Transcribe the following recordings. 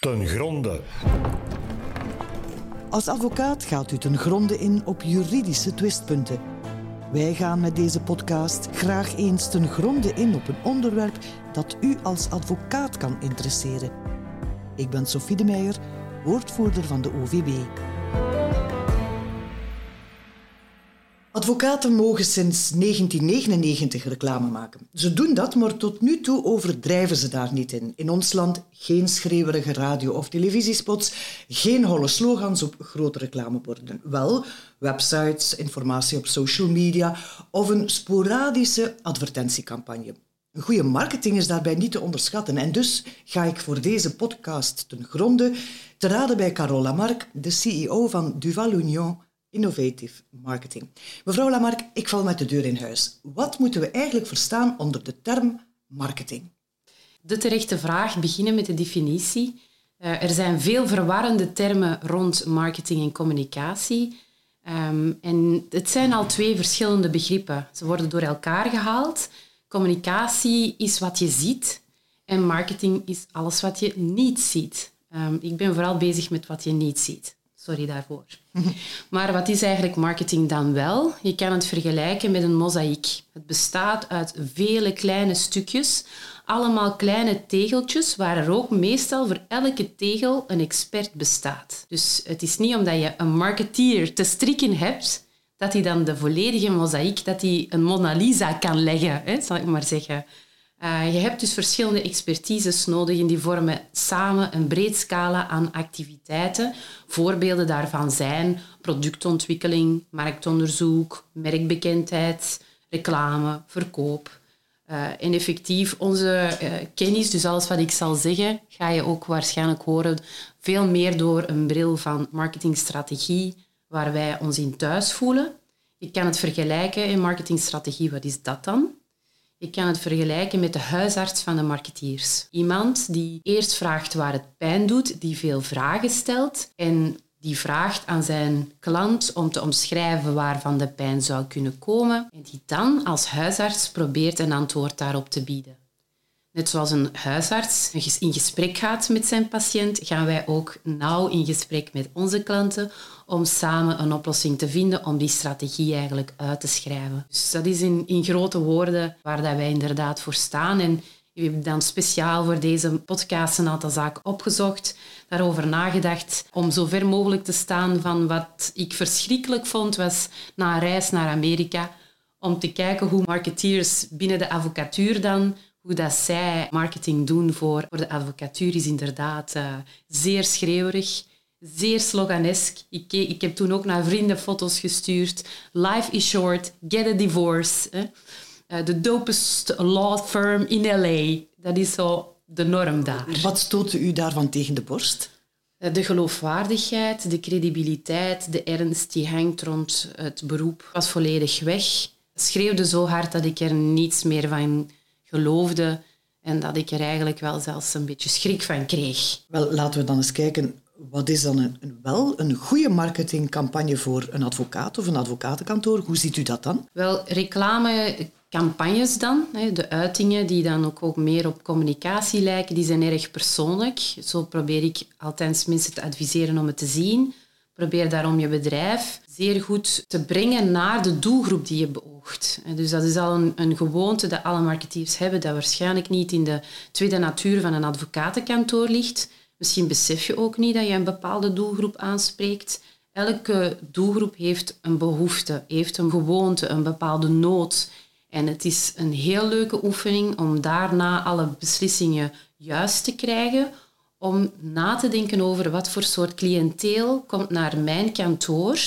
ten gronde. Als advocaat gaat u ten gronde in op juridische twistpunten. Wij gaan met deze podcast graag eens ten gronde in op een onderwerp dat u als advocaat kan interesseren. Ik ben Sophie de Meijer, woordvoerder van de OVB. Advocaten mogen sinds 1999 reclame maken. Ze doen dat, maar tot nu toe overdrijven ze daar niet in. In ons land geen schreeuwerige radio- of televisiespots, geen holle slogans op grote reclameborden. Wel websites, informatie op social media of een sporadische advertentiecampagne. Een goede marketing is daarbij niet te onderschatten en dus ga ik voor deze podcast ten gronde te raden bij Carole Lamarck, de CEO van Duval Union Innovative Marketing. Mevrouw Lamarck, ik val met de deur in huis. Wat moeten we eigenlijk verstaan onder de term marketing? De terechte vraag beginnen met de definitie. Uh, er zijn veel verwarrende termen rond marketing en communicatie. Um, en het zijn al twee verschillende begrippen. Ze worden door elkaar gehaald. Communicatie is wat je ziet en marketing is alles wat je niet ziet. Um, ik ben vooral bezig met wat je niet ziet. Sorry daarvoor. Maar wat is eigenlijk marketing dan wel? Je kan het vergelijken met een mozaïek. Het bestaat uit vele kleine stukjes, allemaal kleine tegeltjes, waar er ook meestal voor elke tegel een expert bestaat. Dus het is niet omdat je een marketeer te strikken hebt, dat hij dan de volledige mozaïek, dat hij een Mona Lisa kan leggen, hè, zal ik maar zeggen. Uh, je hebt dus verschillende expertises nodig en die vormen samen een breed scala aan activiteiten. Voorbeelden daarvan zijn productontwikkeling, marktonderzoek, merkbekendheid, reclame, verkoop. Uh, en effectief, onze uh, kennis, dus alles wat ik zal zeggen, ga je ook waarschijnlijk horen veel meer door een bril van marketingstrategie, waar wij ons in thuis voelen. Ik kan het vergelijken in marketingstrategie, wat is dat dan? Ik kan het vergelijken met de huisarts van de marketeers. Iemand die eerst vraagt waar het pijn doet, die veel vragen stelt en die vraagt aan zijn klant om te omschrijven waarvan de pijn zou kunnen komen en die dan als huisarts probeert een antwoord daarop te bieden. Net zoals een huisarts in gesprek gaat met zijn patiënt, gaan wij ook nauw in gesprek met onze klanten om samen een oplossing te vinden om die strategie eigenlijk uit te schrijven. Dus dat is in, in grote woorden waar dat wij inderdaad voor staan. En we hebben dan speciaal voor deze podcast een aantal zaken opgezocht, daarover nagedacht om zo ver mogelijk te staan van wat ik verschrikkelijk vond, was na een reis naar Amerika, om te kijken hoe marketeers binnen de advocatuur dan hoe dat zij marketing doen voor, voor de advocatuur is inderdaad uh, zeer schreeuwerig, zeer sloganesk. Ik, ik heb toen ook naar vrienden foto's gestuurd. Life is short, get a divorce. Uh, de dopest law firm in LA. Dat is zo de norm daar. Wat stootte u daarvan tegen de borst? Eh, de geloofwaardigheid, de credibiliteit, de ernst die hangt rond het beroep was volledig weg. Het schreeuwde zo hard dat ik er niets meer van geloofde en dat ik er eigenlijk wel zelfs een beetje schrik van kreeg. Wel, laten we dan eens kijken, wat is dan een, een, wel een goede marketingcampagne voor een advocaat of een advocatenkantoor? Hoe ziet u dat dan? Wel, reclamecampagnes dan, de uitingen die dan ook, ook meer op communicatie lijken, die zijn erg persoonlijk. Zo probeer ik altijd mensen te adviseren om het te zien. Probeer daarom je bedrijf zeer goed te brengen naar de doelgroep die je beoogt. Dus dat is al een, een gewoonte dat alle marketeers hebben, dat waarschijnlijk niet in de tweede natuur van een advocatenkantoor ligt. Misschien besef je ook niet dat je een bepaalde doelgroep aanspreekt. Elke doelgroep heeft een behoefte, heeft een gewoonte, een bepaalde nood. En het is een heel leuke oefening om daarna alle beslissingen juist te krijgen, om na te denken over wat voor soort cliënteel komt naar mijn kantoor,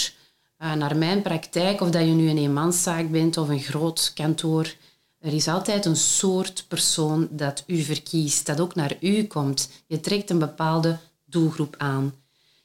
eh, naar mijn praktijk, of dat je nu een eenmanszaak bent of een groot kantoor. Er is altijd een soort persoon dat u verkiest, dat ook naar u komt. Je trekt een bepaalde doelgroep aan.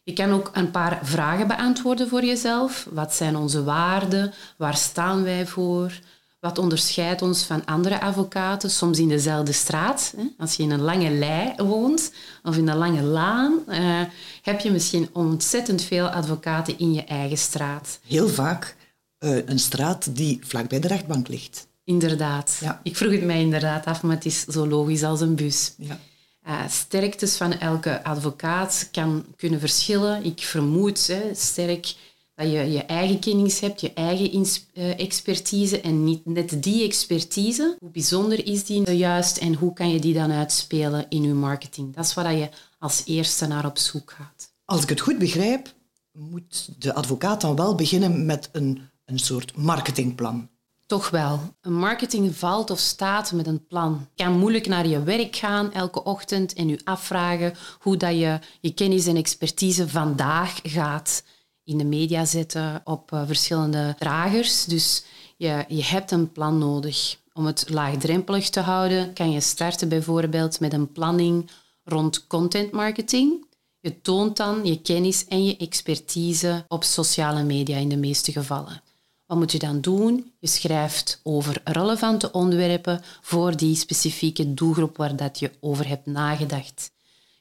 Je kan ook een paar vragen beantwoorden voor jezelf. Wat zijn onze waarden? Waar staan wij voor? Wat onderscheidt ons van andere advocaten, soms in dezelfde straat? Als je in een lange lei woont of in een lange laan, eh, heb je misschien ontzettend veel advocaten in je eigen straat. Heel vaak uh, een straat die vlakbij de rechtbank ligt. Inderdaad. Ja. Ik vroeg het mij inderdaad af, maar het is zo logisch als een bus. Ja. Uh, sterktes van elke advocaat kan kunnen verschillen. Ik vermoed hè, sterk dat je je eigen kennis hebt, je eigen uh, expertise en niet net die expertise. Hoe bijzonder is die juist en hoe kan je die dan uitspelen in je marketing? Dat is waar je als eerste naar op zoek gaat. Als ik het goed begrijp, moet de advocaat dan wel beginnen met een, een soort marketingplan. Toch wel. Een marketing valt of staat met een plan. Je kan moeilijk naar je werk gaan elke ochtend en je afvragen hoe dat je je kennis en expertise vandaag gaat in de media zetten op uh, verschillende dragers. Dus je, je hebt een plan nodig. Om het laagdrempelig te houden, kan je starten bijvoorbeeld met een planning rond content marketing. Je toont dan je kennis en je expertise op sociale media in de meeste gevallen. Wat moet je dan doen? Je schrijft over relevante onderwerpen voor die specifieke doelgroep waar dat je over hebt nagedacht.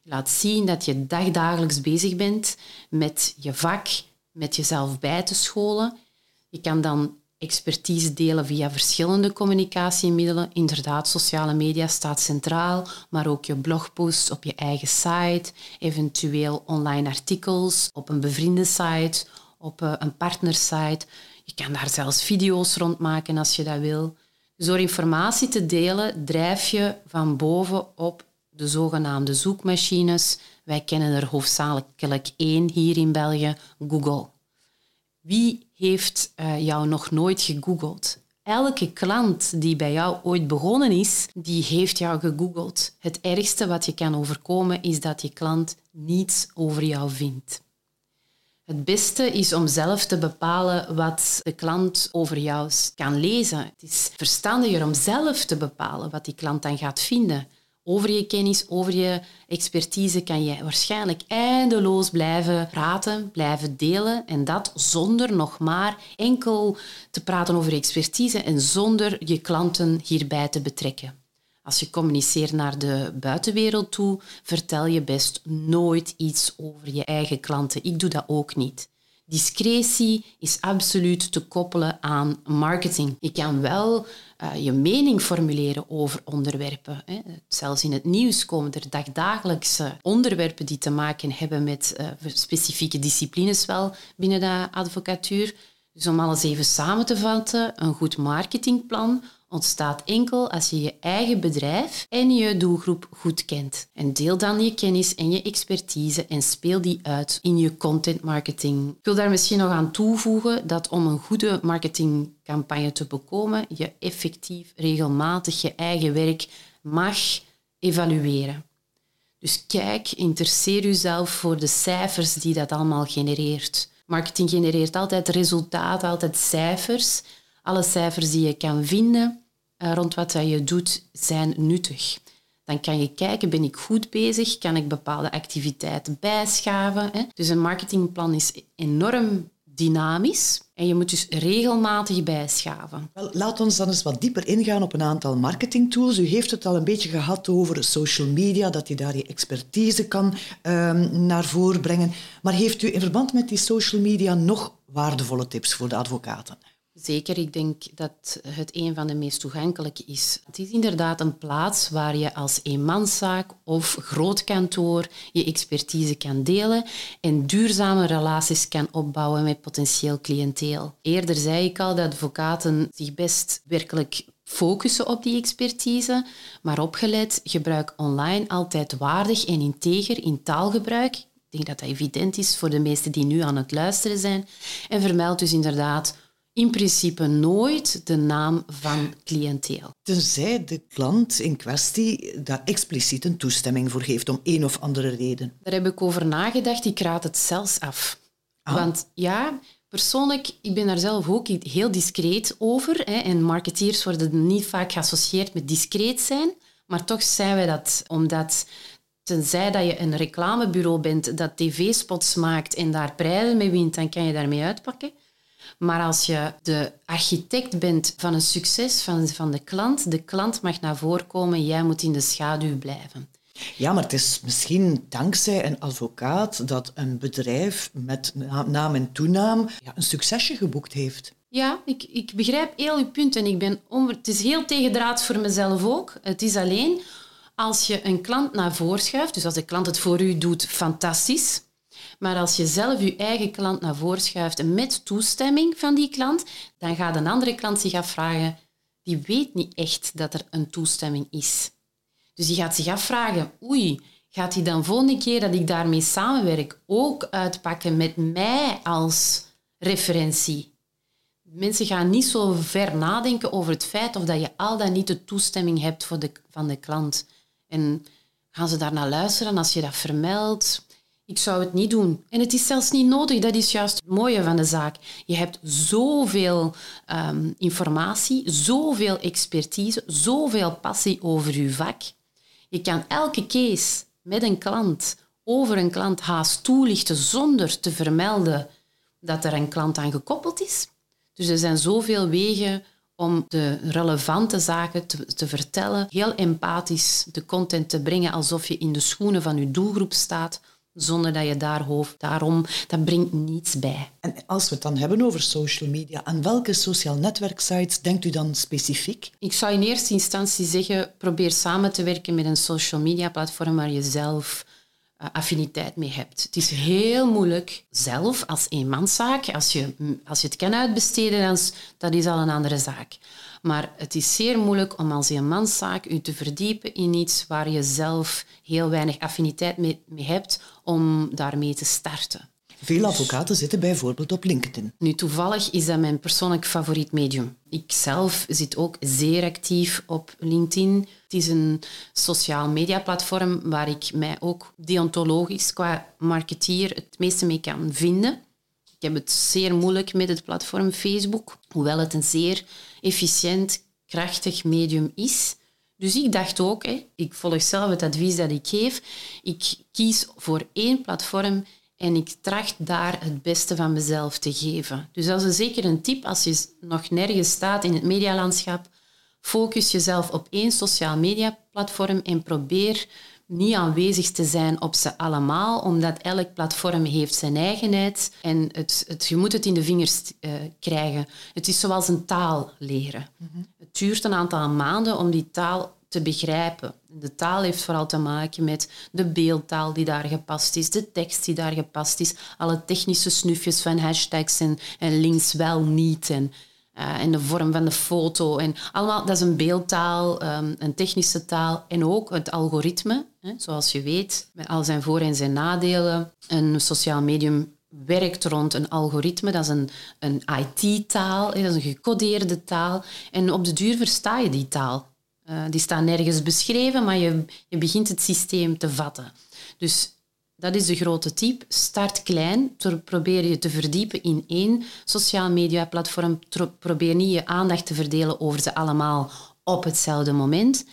Je laat zien dat je dagdagelijks bezig bent met je vak, met jezelf bij te scholen. Je kan dan expertise delen via verschillende communicatiemiddelen. Inderdaad, sociale media staat centraal, maar ook je blogposts op je eigen site, eventueel online artikels op een bevriende site, op eh, een partnersite. Je kan daar zelfs video's rond maken als je dat wil. Dus door informatie te delen, drijf je van boven op de zogenaamde zoekmachines. Wij kennen er hoofdzakelijk één hier in België, Google. Wie heeft uh, jou nog nooit gegoogeld? Elke klant die bij jou ooit begonnen is, die heeft jou gegoogeld. Het ergste wat je kan overkomen is dat je klant niets over jou vindt. Het beste is om zelf te bepalen wat de klant over jou kan lezen. Het is verstandiger om zelf te bepalen wat die klant dan gaat vinden. Over je kennis, over je expertise kan je waarschijnlijk eindeloos blijven praten, blijven delen. En dat zonder nog maar enkel te praten over je expertise en zonder je klanten hierbij te betrekken. Als je communiceert naar de buitenwereld toe, vertel je best nooit iets over je eigen klanten. Ik doe dat ook niet. Discretie is absoluut te koppelen aan marketing. Je kan wel uh, je mening formuleren over onderwerpen. Hè. Zelfs in het nieuws komen er dagdagelijkse onderwerpen die te maken hebben met uh, specifieke disciplines wel binnen de advocatuur. Dus om alles even samen te vatten, een goed marketingplan ontstaat enkel als je je eigen bedrijf en je doelgroep goed kent. En deel dan je kennis en je expertise en speel die uit in je content marketing. Ik wil daar misschien nog aan toevoegen dat om een goede marketingcampagne te bekomen, je effectief regelmatig je eigen werk mag evalueren. Dus kijk, interesseer jezelf voor de cijfers die dat allemaal genereert. Marketing genereert altijd resultaten, altijd cijfers. Alle cijfers die je kan vinden uh, rond wat je doet, zijn nuttig. Dan kan je kijken, ben ik goed bezig? Kan ik bepaalde activiteiten bijschaven? Dus een marketingplan is enorm dynamisch en je moet dus regelmatig bijschaven. Wel, laat ons dan eens wat dieper ingaan op een aantal marketingtools. U heeft het al een beetje gehad over social media, dat je daar je expertise kan um, naar voren brengen. Maar heeft u in verband met die social media nog waardevolle tips voor de advocaten? Zeker, ik denk dat het een van de meest toegankelijke is. Het is inderdaad een plaats waar je als eenmanszaak of groot kantoor je expertise kan delen en duurzame relaties kan opbouwen met potentieel cliënteel. Eerder zei ik al dat advocaten zich best werkelijk focussen op die expertise, maar opgeleid gebruik online altijd waardig en integer in taalgebruik. Ik denk dat dat evident is voor de meesten die nu aan het luisteren zijn. En vermeld dus inderdaad in principe nooit de naam van cliënteel. Tenzij de klant in kwestie daar expliciet een toestemming voor geeft om een of andere reden. Daar heb ik over nagedacht. Ik raad het zelfs af. Ah. Want ja, persoonlijk, ik ben daar zelf ook heel discreet over. Hè, en marketeers worden niet vaak geassocieerd met discreet zijn. Maar toch zijn wij dat, omdat tenzij dat je een reclamebureau bent dat tv-spots maakt en daar prijzen mee wint, dan kan je daarmee uitpakken. Maar als je de architect bent van een succes van, van de klant, de klant mag naar voren komen, jij moet in de schaduw blijven. Ja, maar het is misschien dankzij een advocaat dat een bedrijf met naam en toenaam ja, een succesje geboekt heeft. Ja, ik, ik begrijp heel uw punt en ik ben het is heel tegendraads voor mezelf ook. Het is alleen Als je een klant naar voren schuift, dus als de klant het voor u doet, fantastisch. Maar als je zelf je eigen klant naar voren schuift met toestemming van die klant, dan gaat een andere klant zich afvragen, die weet niet echt dat er een toestemming is. Dus die gaat zich afvragen, oei, gaat hij dan volgende keer dat ik daarmee samenwerk ook uitpakken met mij als referentie? Mensen gaan niet zo ver nadenken over het feit of dat je al dan niet de toestemming hebt voor de, van de klant. En gaan ze daar naar luisteren als je dat vermeldt? Ik zou het niet doen. En het is zelfs niet nodig. Dat is juist het mooie van de zaak. Je hebt zoveel um, informatie, zoveel expertise, zoveel passie over je vak. Je kan elke case met een klant over een klant haast toelichten zonder te vermelden dat er een klant aan gekoppeld is. Dus er zijn zoveel wegen om de relevante zaken te, te, vertellen, heel empathisch de content te brengen alsof je in de schoenen van je doelgroep staat, zonder dat je daar hoofd. Daarom, dat brengt niets bij. En als we het dan hebben over social media, aan welke social netwerksites denkt u dan specifiek? Ik zou in eerste instantie zeggen, probeer samen te werken met een social media platform waar je zelf uh, affiniteit mee hebt. Het is heel moeilijk zelf als eenmanszaak. Als je, als je het kan uitbesteden, dan dat is al een andere zaak. Maar het is zeer moeilijk om als eenmanszaak je te verdiepen in iets waar je zelf heel weinig affiniteit mee, mee hebt om daarmee te starten. Veel advocaten zitten bijvoorbeeld op LinkedIn. Nu, toevallig is dat mijn persoonlijk favoriet medium. Ik zelf zit ook zeer actief op LinkedIn. Het is een sociaal media platform waar ik mij ook deontologisch qua marketeer het meeste mee kan vinden. Ik heb het zeer moeilijk met het platform Facebook, hoewel het een zeer efficiënt, krachtig medium is. Dus ik dacht ook, hè, ik volg zelf het advies dat ik geef, ik kies voor één platform en ik tracht daar het beste van mezelf te geven. Dus dat is zeker een tip als je nog nergens staat in het medialandschap. Focus jezelf op één sociaal media platform en probeer niet aanwezig te zijn op ze allemaal, omdat elk platform heeft zijn eigenheid en het, het, je moet het in de vingers uh, krijgen. Het is zoals een taal leren. Mm Het duurt een aantal maanden om die taal te begrijpen. De taal heeft vooral te maken met de beeldtaal die daar gepast is, de tekst die daar gepast is, alle technische snufjes van hashtags en, en links wel niet en, uh, en de vorm van de foto. En allemaal, dat is een beeldtaal, um, een technische taal en ook het algoritme. Hè, zoals je weet, met al zijn voor- en zijn nadelen. Een sociaal medium werkt rond een algoritme, dat is een, een IT-taal, dat is een gecodeerde taal. En op de duur versta je die taal. Uh, die staan nergens beschreven, maar je, je begint het systeem te vatten. Dus dat is de grote tip. Start klein. Probeer je te verdiepen in één sociaal media platform. Probeer niet je aandacht te verdelen over ze allemaal op hetzelfde moment.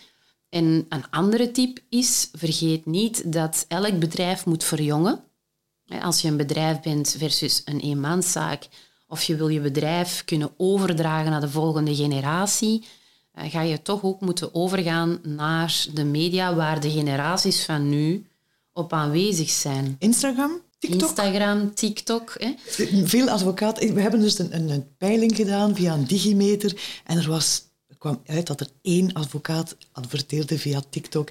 En een andere tip is, vergeet niet dat elk bedrijf moet verjongen. Als je een bedrijf bent versus een eenmanszaak, of je wil je bedrijf kunnen overdragen naar de volgende generatie, eh, ga je toch ook moeten overgaan naar de media waar de generaties van nu op aanwezig zijn. Instagram? TikTok? Instagram, TikTok. Hè? Veel advocaten... We hebben dus een, een, peiling gedaan via een digimeter en er, was, er kwam uit dat er één advocaat adverteerde via TikTok.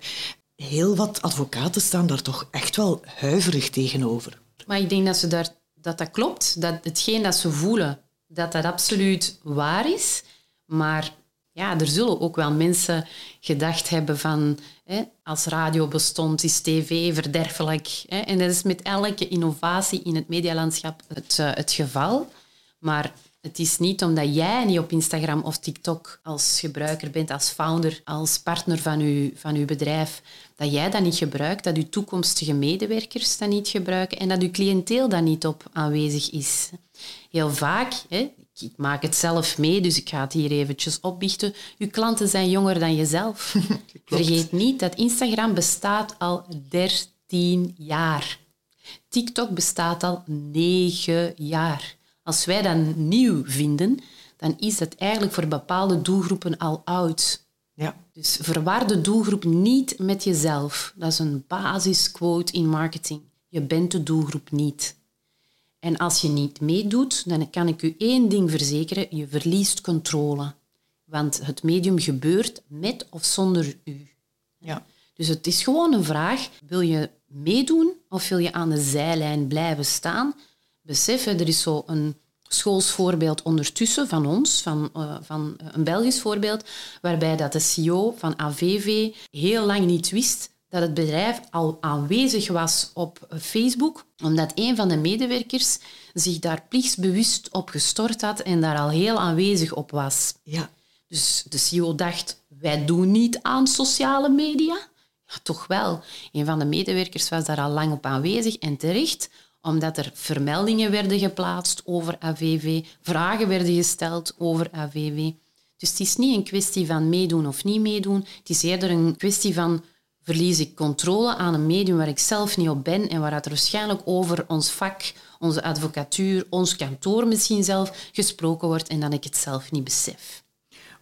Heel wat advocaten staan daar toch echt wel huiverig tegenover. Maar ik denk dat ze daar, dat, dat klopt, dat hetgeen dat ze voelen, dat dat absoluut waar is. Maar ja, er zullen ook wel mensen gedacht hebben van hè, als radio bestond, is tv verderfelijk. Hè? En dat is met elke innovatie in het medialandschap het, uh, het geval. Maar het is niet omdat jij niet op Instagram of TikTok als gebruiker bent, als founder, als partner van je, van uw bedrijf, dat jij dat niet gebruikt, dat je toekomstige medewerkers dat niet gebruiken en dat je cliënteel dat niet op aanwezig is. Heel vaak, hè, ik maak het zelf mee, dus ik ga het hier eventjes opbiechten. Uw klanten zijn jonger dan jezelf. Vergeet niet dat Instagram bestaat al 13 jaar. TikTok bestaat al 9 jaar. Als wij dat nieuw vinden, dan is dat eigenlijk voor bepaalde doelgroepen al oud. Ja. Dus verwar de doelgroep niet met jezelf. Dat is een basisquote in marketing. Je bent de doelgroep niet. En als je niet meedoet, dan kan ik u één ding verzekeren, je verliest controle. Want het medium gebeurt met of zonder u. Ja. Dus het is gewoon een vraag, wil je meedoen of wil je aan de zijlijn blijven staan? Besef, er is zo een schoolsvoorbeeld ondertussen van ons, van, uh, van een Belgisch voorbeeld, waarbij dat de CEO van AVV heel lang niet wist dat het bedrijf al aanwezig was op Facebook, omdat een van de medewerkers zich daar plichtsbewust op gestort had en daar al heel aanwezig op was. Ja. Dus de CEO dacht, wij doen niet aan sociale media. Ja, toch wel. Een van de medewerkers was daar al lang op aanwezig en terecht, omdat er vermeldingen werden geplaatst over AVV, vragen werden gesteld over AVV. Dus het is niet een kwestie van meedoen of niet meedoen. Het is eerder een kwestie van verlies ik controle aan een medium waar ik zelf niet op ben en waar het waarschijnlijk over ons vak, onze advocatuur, ons kantoor misschien zelf gesproken wordt en dat ik het zelf niet besef.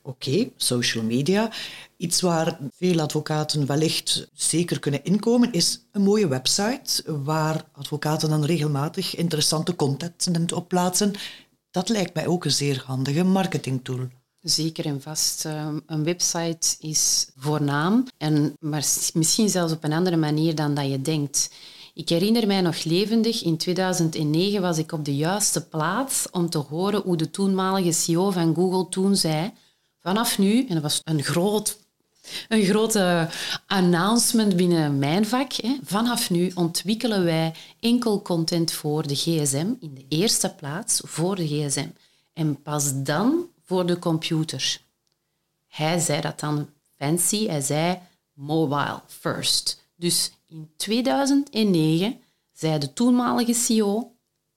Oké, social media. Iets waar veel advocaten wellicht zeker kunnen inkomen, is een mooie website waar advocaten dan regelmatig interessante content op plaatsen. Dat lijkt mij ook een zeer handige marketingtool. Zeker en vast. Ehm, een website is voornaam, en, maar misschien zelfs op een andere manier dan dat je denkt. Ik herinner mij nog levendig, in 2009 was ik op de juiste plaats om te horen hoe de toenmalige CEO van Google toen zei, vanaf nu, en dat was een, groot, een grote announcement binnen mijn vak, hè, vanaf nu ontwikkelen wij enkel content voor de gsm, in de eerste plaats voor de gsm. En pas dan voor de computer. Hij zei dat dan fancy, hij zei mobile first. Dus in 2009 zei de toenmalige CEO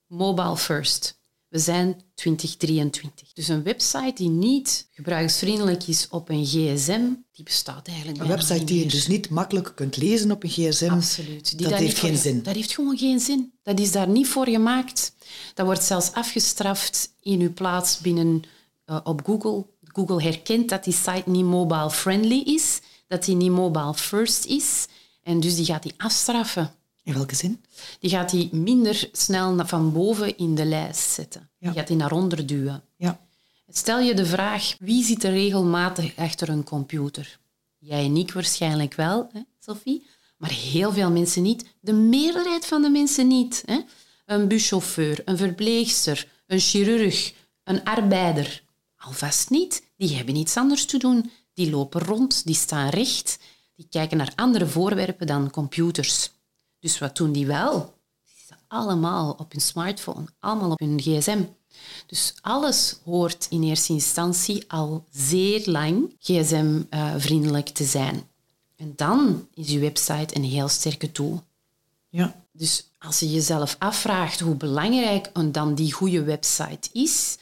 mobile first. We zijn 2023. Dus een website die niet gebruiksvriendelijk is op een gsm, die bestaat eigenlijk Een website die je dus niet makkelijk kunt lezen op een gsm, Absoluut. Die dat heeft geen zin. Dat heeft gewoon geen zin. Dat is daar niet voor gemaakt. Dat wordt zelfs afgestraft in uw plaats binnen uh, op Google. Google herkent dat die site niet mobile friendly is, dat die niet mobile first is. En dus die gaat die afstraffen. In welke zin? Die gaat die minder snel van boven in de lijst zetten. Ja. Die gaat die naar onder duwen. Ja. Stel je de vraag, wie zit er regelmatig achter een computer? Jij en ik waarschijnlijk wel, hè, Sophie. Maar heel veel mensen niet. De meerderheid van de mensen niet. Hè? Een buschauffeur, een verpleegster, een chirurg, een arbeider. Alvast niet. Die hebben iets anders te doen. Die lopen rond, die staan recht. Die kijken naar andere voorwerpen dan computers. Dus wat doen die wel? Die zitten allemaal op hun smartphone, allemaal op hun gsm. Dus alles hoort in eerste instantie al zeer lang gsm-vriendelijk te zijn. En dan is je website een heel sterke tool. Ja. Dus als je jezelf afvraagt hoe belangrijk dan die goede website is,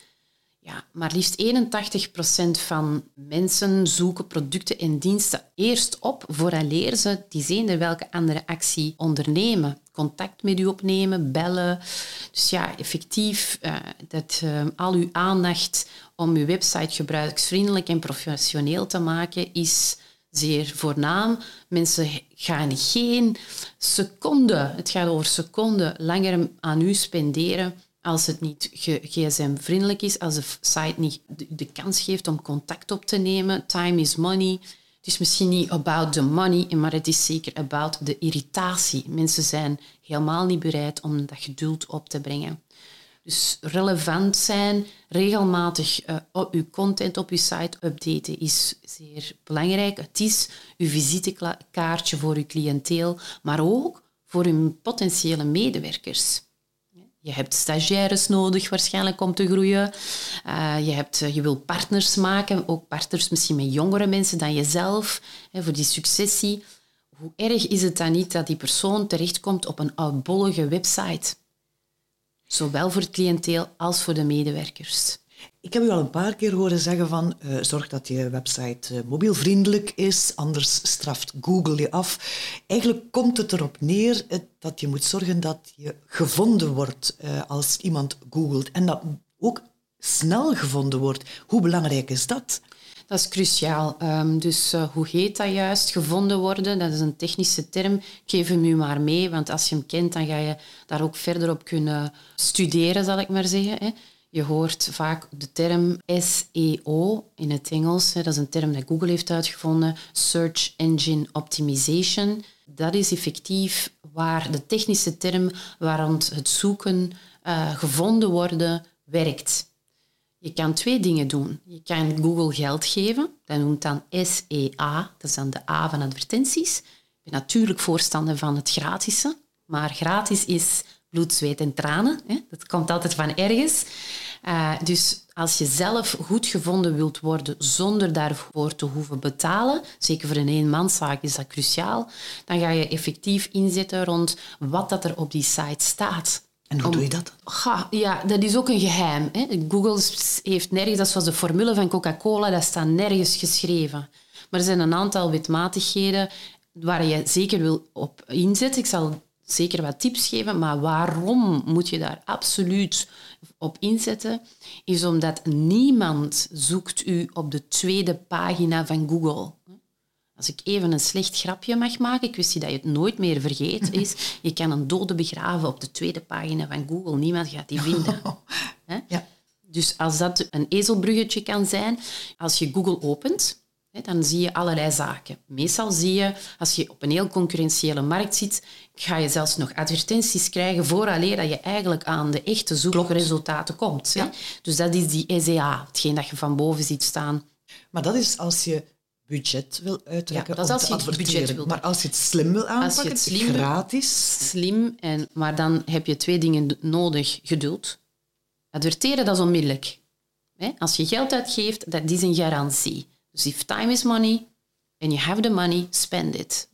ja, maar liefst 81% van mensen zoeken producten en diensten eerst op vooraleer ze die zender welke andere actie ondernemen. Contact met u opnemen, bellen. Dus ja, effectief uh, dat uh, al uw aandacht om uw website gebruiksvriendelijk en professioneel te maken is zeer voornaam. Mensen gaan geen seconde, het gaat over seconden, langer aan u spenderen als het niet gsm-vriendelijk is, als de site niet de, kans geeft om contact op te nemen. Time is money. Het is misschien niet about the money, maar het is zeker about de irritatie. Mensen zijn helemaal niet bereid om dat geduld op te brengen. Dus relevant zijn, regelmatig uh, uw content op uw site updaten is zeer belangrijk. Het is uw visitekaartje voor uw cliënteel, maar ook voor uw potentiële medewerkers. Je hebt stagiaires nodig waarschijnlijk om te groeien. Uh, je, hebt, uh, je wil partners maken, ook partners misschien met jongere mensen dan jezelf, hè, voor die successie. Hoe erg is het dan niet dat die persoon terechtkomt op een oudbollige website? Zowel voor het cliënteel als voor de medewerkers. Ik heb u al een paar keer horen zeggen van uh, zorg dat je website uh, mobielvriendelijk is, anders straft Google je af. Eigenlijk komt het erop neer uh, dat je moet zorgen dat je gevonden wordt als iemand googelt en dat ook snel gevonden wordt. Hoe belangrijk is dat? Dat is cruciaal. Um, dus hoe heet dat juist? Gevonden worden, dat is een technische term. Ik geef hem u maar mee, want als je hem kent, dan ga je daar ook verder op kunnen studeren, zal ik maar zeggen. Hè. Je hoort vaak de term SEO in het Engels. Dat is een term dat Google heeft uitgevonden. Search Engine Optimization. Dat is effectief waar de technische term waarom het zoeken uh, gevonden worden werkt. Je kan twee dingen doen. Je kan Google geld geven. Dat noemt dan SEA. Dat is dan de A van advertenties. Ik ben natuurlijk voorstander van het gratische. Maar gratis is bloed, zweet en tranen. Dat komt altijd van ergens. Uh, dus als je zelf goed gevonden wilt worden zonder daarvoor te hoeven betalen, zeker voor een eenmanszaak is dat cruciaal, dan ga je effectief inzetten rond wat dat er op die site staat. En hoe doe je dat? Ga, ja, dat is ook een geheim. Hè. Google heeft nergens, dat is zoals de formule van Coca-Cola, dat staat nergens geschreven. Maar er zijn een aantal wetmatigheden waar je zeker wil op inzetten. Ik zal zeker wat tips geven, maar waarom moet je daar absoluut op inzetten? Is omdat niemand zoekt u op de tweede pagina van Google. Als ik even een slecht grapje mag maken, ik wist dat je het nooit meer vergeet, is je kan een dode begraven op de tweede pagina van Google. Niemand gaat die vinden. Ja. Dus als dat een ezelbruggetje kan zijn, als je Google opent, dan zie je allerlei zaken. Meestal zie je, als je op een heel concurrentiële markt zit, ga je zelfs nog advertenties krijgen vooraleer dat je eigenlijk aan de echte zoekresultaten komt. Dus dat is die SEA, hetgeen dat je van boven ziet staan. Maar dat is als je budget wil uittrekken ja, dat is als je het budget wil. Maar als je het slim wil aanpakken, als je het slim, gratis... Slim, en, maar dan heb je twee dingen nodig. Geduld. Adverteren, dat is onmiddellijk. Als je geld uitgeeft, dat is een garantie. Dus if time is money and you have the money, spend it.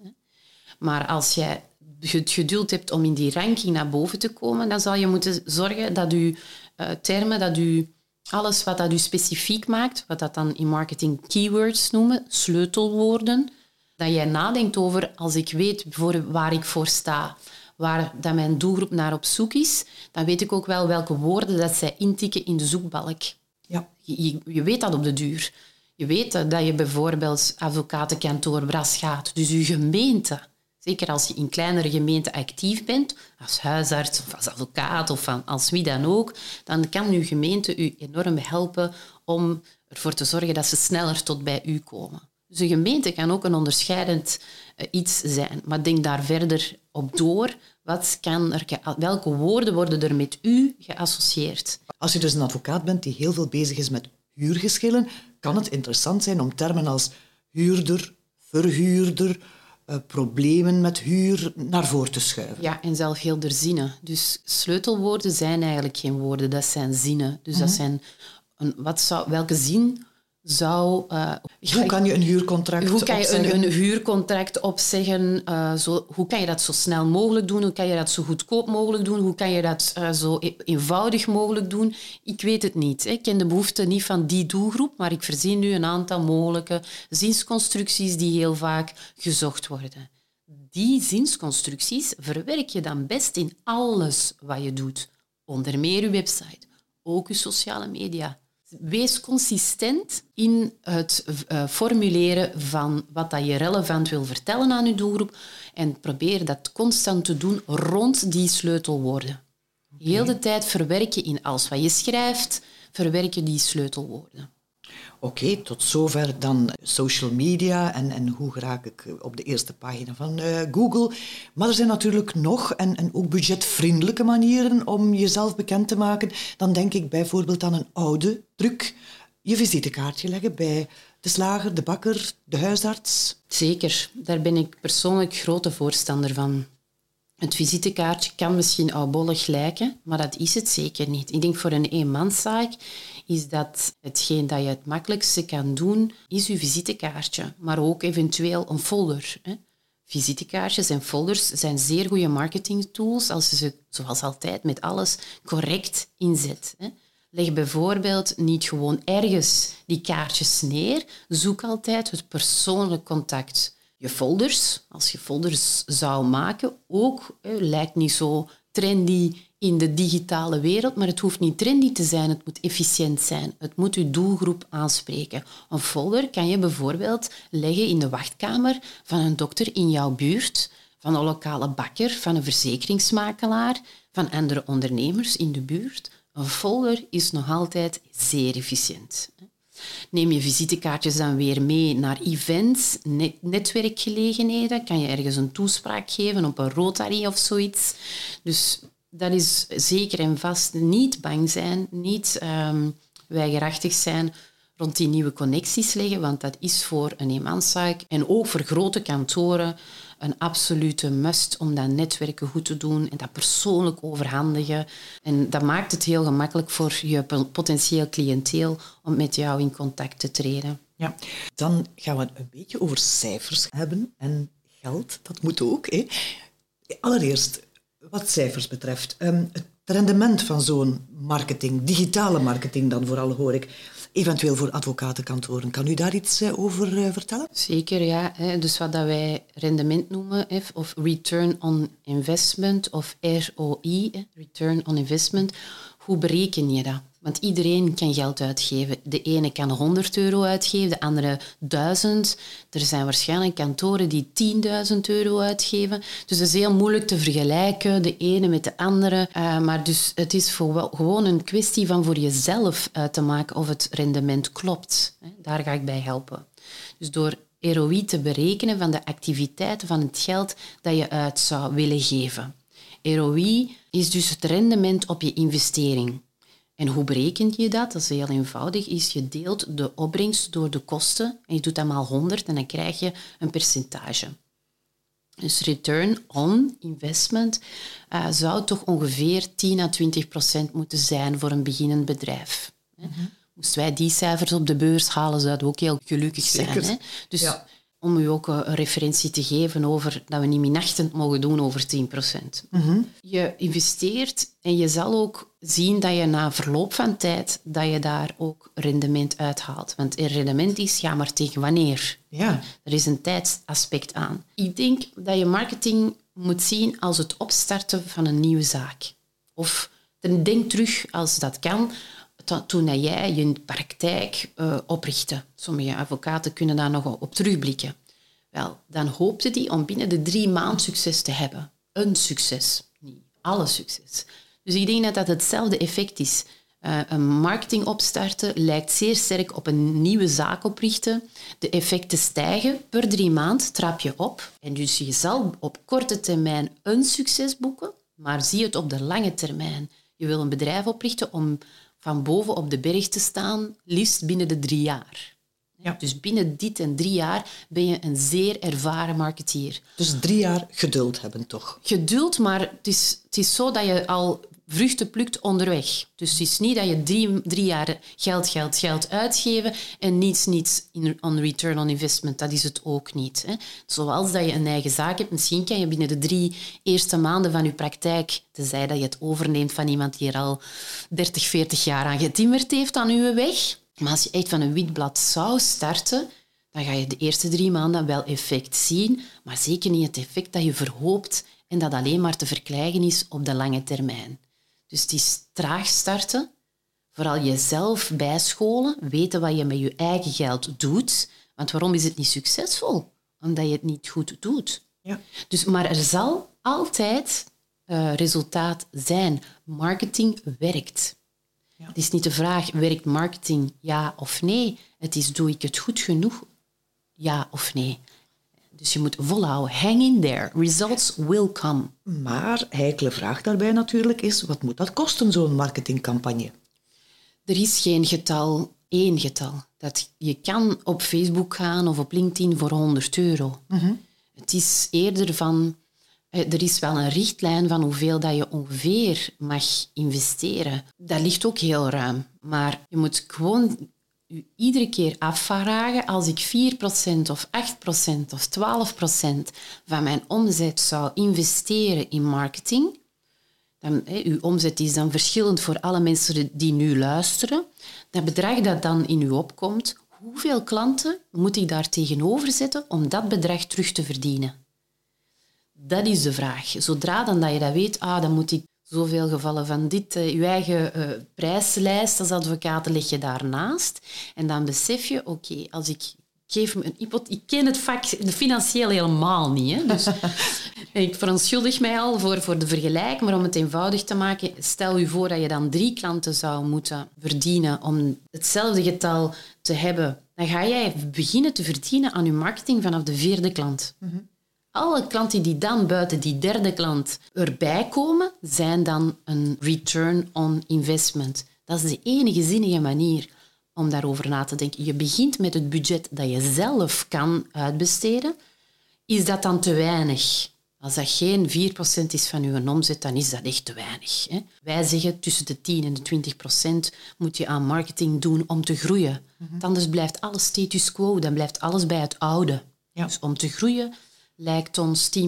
Maar als jij het geduld hebt om in die ranking naar boven te komen, dan zal je moeten zorgen dat je uh, termen, dat je alles wat dat u specifiek maakt, wat dat dan in marketing keywords noemen, sleutelwoorden, dat jij nadenkt over als ik weet voor waar ik voor sta, waar dat mijn doelgroep naar op zoek is, dan weet ik ook wel welke woorden dat zij intikken in de zoekbalk. Ja. Je, je weet dat op de duur. Je weet dat je bijvoorbeeld advocatenkantoor Bras gaat, dus je gemeente. Zeker als je in kleinere gemeenten actief bent, als huisarts of als advocaat of als wie dan ook, dan kan uw gemeente u enorm helpen om ervoor te zorgen dat ze sneller tot bij u komen. Dus een gemeente kan ook een onderscheidend uh, iets zijn, maar denk daar verder op door. Wat kan er, welke woorden worden er met u geassocieerd? Als je dus een advocaat bent die heel veel bezig is met huurgeschillen, kan het interessant zijn om termen als huurder, verhuurder, uh, problemen met huur naar voren te schuiven. Ja, en zelf heel der zinnen. Dus sleutelwoorden zijn eigenlijk geen woorden, dat zijn zinnen. Dus dat mhm. zijn een, wat zou, welke zin zou... Uh, hoe kan je een huurcontract Hoe kan je een, een, huurcontract opzeggen? Uh, zo, hoe kan je dat zo snel mogelijk doen? Hoe kan je dat zo goedkoop mogelijk doen? Hoe kan je dat uh, zo e-, eenvoudig mogelijk doen? Ik weet het niet. Ik ken de behoeften niet van die doelgroep, maar ik voorzie nu een aantal mogelijke zinsconstructies die heel vaak gezocht worden. Die zinsconstructies verwerk je dan best in alles wat je doet. Onder meer je website, ook je sociale media, Wees consistent in het uh, formuleren van wat dat je relevant wil vertellen aan je doelgroep en probeer dat constant te doen rond die sleutelwoorden. Heel de tijd verwerk je in alles wat je schrijft, verwerk je die sleutelwoorden. Oké, tot zover dan social media en, en hoe raak ik op de eerste pagina van uh, Google. Maar er zijn natuurlijk nog en, en ook budgetvriendelijke manieren om jezelf bekend te maken. Dan denk ik bijvoorbeeld aan een oude truc. Je visitekaartje leggen bij de slager, de bakker, de huisarts. Zeker, daar ben ik persoonlijk grote voorstander van. Het visitekaartje kan misschien oudbollig lijken, maar dat is het zeker niet. Ik denk voor een eenmanszaak is dat hetgeen dat je het makkelijkste kan doen, is je visitekaartje, maar ook eventueel een folder. Hè. Visitekaartjes en folders zijn zeer goede marketingtools als je ze, zoals altijd, met alles correct inzet. Hè. Leg bijvoorbeeld niet gewoon ergens die kaartjes neer. Zoek altijd het persoonlijk contact. Je folders, als je folders zou maken, ook lijkt niet zo trendy in de digitale wereld, maar het hoeft niet trendy te zijn, het moet efficiënt zijn. Het moet uw doelgroep aanspreken. Een folder kan je bijvoorbeeld leggen in de wachtkamer van een dokter in jouw buurt, van een lokale bakker, van een verzekeringsmakelaar, van andere ondernemers in de buurt. Een folder is nog altijd zeer efficiënt. Neem je visitekaartjes dan weer mee naar events, netwerkgelegenheden. Kan je ergens een toespraak geven op een Rotary of zoiets. Dus dat is zeker en vast niet bang zijn, niet um, weigerachtig zijn rond die nieuwe connecties leggen, want dat is voor een eenmanszaak en ook voor grote kantoren een absolute must om dat netwerken goed te doen en dat persoonlijk overhandigen. En dat maakt het heel gemakkelijk voor je potentieel cliënteel om met jou in contact te treden. Ja, dan gaan we een beetje over cijfers hebben en geld, dat moet ook. Hè. Allereerst, wat cijfers betreft, ehm, het rendement van zo'n marketing, digitale marketing dan vooral hoor ik, eventueel voor advocatenkantoren. Kan u daar iets eh, over eh, vertellen? Zeker, ja. Dus wat dat wij rendement noemen, of return on investment, of ROI, return on investment, hoe bereken je dat? Want iedereen kan geld uitgeven. De ene kan 100 euro uitgeven, de andere 1000. Er zijn waarschijnlijk kantoren die 10.000 euro uitgeven. Dus het is heel moeilijk te vergelijken, de ene met de andere. Uh, maar dus het is voor gewoon een kwestie van voor jezelf uit te maken of het rendement klopt. Daar ga ik bij helpen. Dus door ROI te berekenen van de activiteiten van het geld dat je uit zou willen geven. ROI is dus het rendement op je investering. En hoe bereken je dat? Dat is heel eenvoudig. Is je deelt de opbrengst door de kosten en je doet dat maal 100 en dan krijg je een percentage. Dus return on investment uh, zou toch ongeveer 10 à 20 procent moeten zijn voor een beginnend bedrijf. Mm Moesten wij die cijfers op de beurs halen, zouden we ook heel gelukkig zijn. Hè? Dus ja om u ook een referentie te geven over dat we niet minachtend mogen doen over 10%. Mm Je investeert en je zal ook zien dat je na verloop van tijd dat je daar ook rendement uithaalt. Want een rendement is ja, maar tegen wanneer? Ja. Er is een tijdsaspect aan. Ik denk dat je marketing moet zien als het opstarten van een nieuwe zaak. Of denk terug als dat kan toen jij je praktijk uh, oprichtte. Sommige advocaten kunnen daar nog op terugblikken. Wel, dan hoopte die om binnen de drie maanden succes te hebben. Een succes, niet alle succes. Dus ik denk dat dat hetzelfde effect is. Uh, een marketing opstarten lijkt zeer sterk op een nieuwe zaak oprichten. De effecten stijgen per drie maanden, trap je op. En dus je zal op korte termijn een succes boeken, maar zie het op de lange termijn. Je wil een bedrijf oprichten om van boven op de berg te staan, liefst binnen de drie jaar. Ja. Dus binnen dit en drie jaar ben je een zeer ervaren marketeer. Dus drie jaar geduld hebben, toch? Geduld, maar het is, het is zo dat je al vruchten plukt onderweg. Dus het is niet dat je drie, drie jaar geld, geld, geld uitgeven en niets, niets in, on return on investment. Dat is het ook niet. Hè. Zoals dat je een eigen zaak hebt, misschien kan je binnen de drie eerste maanden van je praktijk, tenzij dat je het overneemt van iemand die er al 30, 40 jaar aan getimmerd heeft aan uw weg. Maar als je echt van een wit blad zou starten, dan ga je de eerste drie maanden wel effect zien, maar zeker niet het effect dat je verhoopt en dat alleen maar te verkrijgen is op de lange termijn. Dus het is traag starten, vooral jezelf bijscholen, weten wat je met je eigen geld doet. Want waarom is het niet succesvol? Omdat je het niet goed doet. Ja. Dus, maar er zal altijd uh, resultaat zijn. Marketing werkt. Ja. Het is niet de vraag, werkt marketing ja of nee? Het is, doe ik het goed genoeg? Ja of nee? Dus je moet volhouden. Hang in there. Results will come. Maar heikele vraag daarbij natuurlijk is, wat moet dat kosten, zo'n marketingcampagne? Er is geen getal, één getal. Dat je kan op Facebook gaan of op LinkedIn voor 100 euro. Mhm. Het is eerder van... Eh, er is wel een richtlijn van hoeveel dat je ongeveer mag investeren. Dat ligt ook heel ruim. Maar je moet gewoon u iedere keer afvragen, als ik 4% of 8% of 12% van mijn omzet zou investeren in marketing, dan, hè, uw omzet is dan verschillend voor alle mensen die nu luisteren, dat bedrag dat dan in u opkomt, hoeveel klanten moet ik daar tegenover zetten om dat bedrag terug te verdienen? Dat is de vraag. Zodra dan dat je dat weet, ah, dan moet ik zoveel gevallen van dit, je eigen uh, prijslijst als advocaat leg je daarnaast. En dan besef je, oké, als ik geef me een hypotheek... Ik ken het vak financieel helemaal niet. Hè? Dus Ik verontschuldig mij al voor, voor de vergelijking, maar om het eenvoudig te maken, stel u voor dat je dan drie klanten zou moeten verdienen om hetzelfde getal te hebben. Dan ga jij beginnen te verdienen aan je marketing vanaf de vierde klant. Alle klanten die dan buiten die derde klant erbij komen, zijn dan een return on investment. Dat is de enige zinnige manier om daarover na te denken. Je begint met het budget dat je zelf kan uitbesteden. Is dat dan te weinig? Als dat geen 4% is van uw omzet, dan is dat echt te weinig. Hè? Wij zeggen tussen de 10 en de 20% moet je aan marketing doen om te groeien. Mm Anders blijft alles status quo, dan blijft alles bij het oude. Dus om te groeien lijkt ons 10%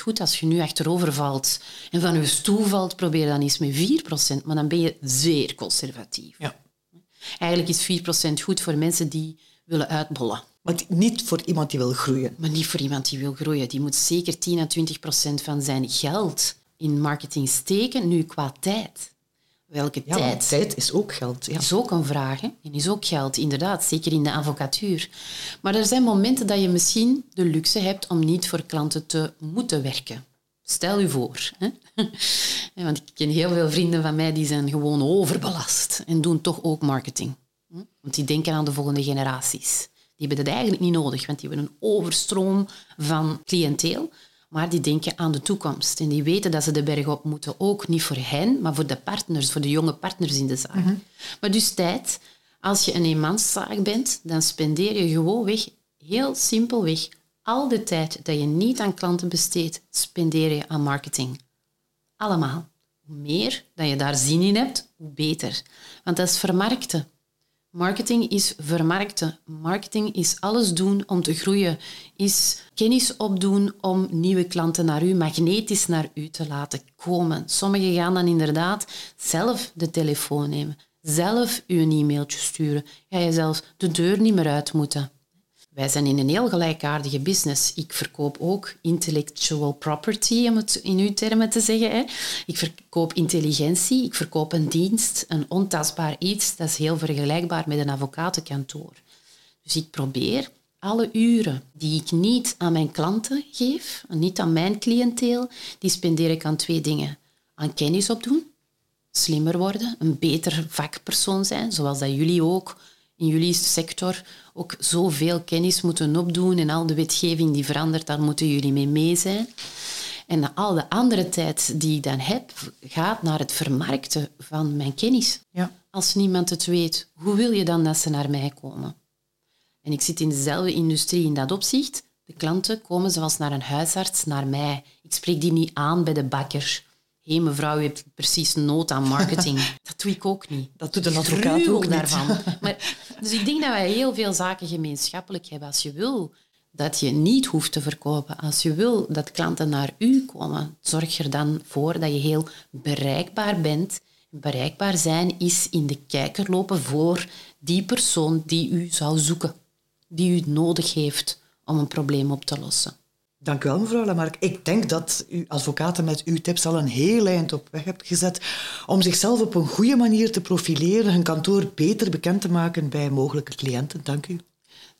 goed. Als je nu achterover valt en van je stoel valt, probeer dan eens met 4%, maar dan ben je zeer conservatief. Ja. Eigenlijk is 4% goed voor mensen die willen uitbollen. Maar niet voor iemand die wil groeien. Maar niet voor iemand die wil groeien. Die moet zeker 10 à 20 procent van zijn geld in marketing steken, nu qua tijd. Welke ja, tijd? Tijd is ook geld. Ja. Is ook een vraag. Hè? En is ook geld, inderdaad. Zeker in de advocatuur. Maar er zijn momenten dat je misschien de luxe hebt om niet voor klanten te moeten werken. Stel u voor. Hè? Want ik ken heel veel vrienden van mij die zijn gewoon overbelast en doen toch ook marketing. Want die denken aan de volgende generaties. Die hebben dat eigenlijk niet nodig, want die hebben een overstroom van cliënteel. Maar die denken aan de toekomst. En die weten dat ze de berg op moeten. Ook niet voor hen, maar voor de partners, voor de jonge partners in de zaak. Maar dus tijd. Als je een eenmanszaak bent, dan spendeer je gewoon weg, heel simpelweg, al de tijd dat je niet aan klanten besteedt, spendeer je aan marketing. Allemaal. Hoe meer dat je daar zin in hebt, hoe beter. Want dat is vermarkten. Marketing is vermarkten. Marketing is alles doen om te groeien. Is kennis opdoen om nieuwe klanten naar u, magnetisch naar u te laten komen. Sommigen gaan dan inderdaad zelf de telefoon nemen. Zelf u een e-mailtje sturen. Ga je zelfs de deur niet meer uit moeten. Wij zijn in een heel gelijkaardige business. Ik verkoop ook intellectual property, om het in uw termen te zeggen. Hè. Ik verkoop intelligentie, ik verkoop een dienst, een ontastbaar iets. Dat is heel vergelijkbaar met een advocatenkantoor. Dus ik probeer alle uren die ik niet aan mijn klanten geef, niet aan mijn cliënteel, die spendeer ik aan twee dingen. Aan kennis opdoen, slimmer worden, een beter vakpersoon zijn, zoals dat jullie ook in jullie sector ook zoveel kennis moeten opdoen en al de wetgeving die verandert, daar moeten jullie mee mee zijn. En al de andere tijd die ik dan heb, gaat naar het vermarkten van mijn kennis. Ja. Als niemand het weet, hoe wil je dan dat ze naar mij komen? En ik zit in dezelfde industrie in dat opzicht. De klanten komen zoals naar een huisarts naar mij. Ik spreek die niet aan bij de bakker hé mevrouw, u hebt precies nood aan marketing. dat doe ik ook niet. Dat doet een advocaat ook daarvan. Maar, dus ik denk dat wij heel veel zaken gemeenschappelijk hebben. Als je wil dat je niet hoeft te verkopen, als je wil dat klanten naar u komen, zorg er dan voor dat je heel bereikbaar bent. Bereikbaar zijn is in de kijker lopen voor die persoon die u zou zoeken, die u nodig heeft om een probleem op te lossen. Dank u wel, mevrouw Lamarck. Ik denk dat uw advocaten met uw tips al een heel eind op weg hebt gezet om zichzelf op een goede manier te profileren, hun kantoor beter bekend te maken bij mogelijke cliënten. Dank u.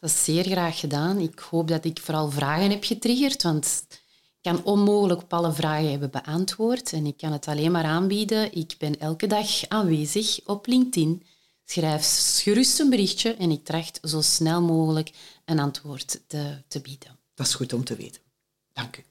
Dat is zeer graag gedaan. Ik hoop dat ik vooral vragen heb getriggerd, want ik kan onmogelijk op alle vragen hebben beantwoord en ik kan het alleen maar aanbieden. Ik ben elke dag aanwezig op LinkedIn. Schrijf gerust een berichtje en ik tracht zo snel mogelijk een antwoord te, te bieden. Dat is goed om te weten. Danke.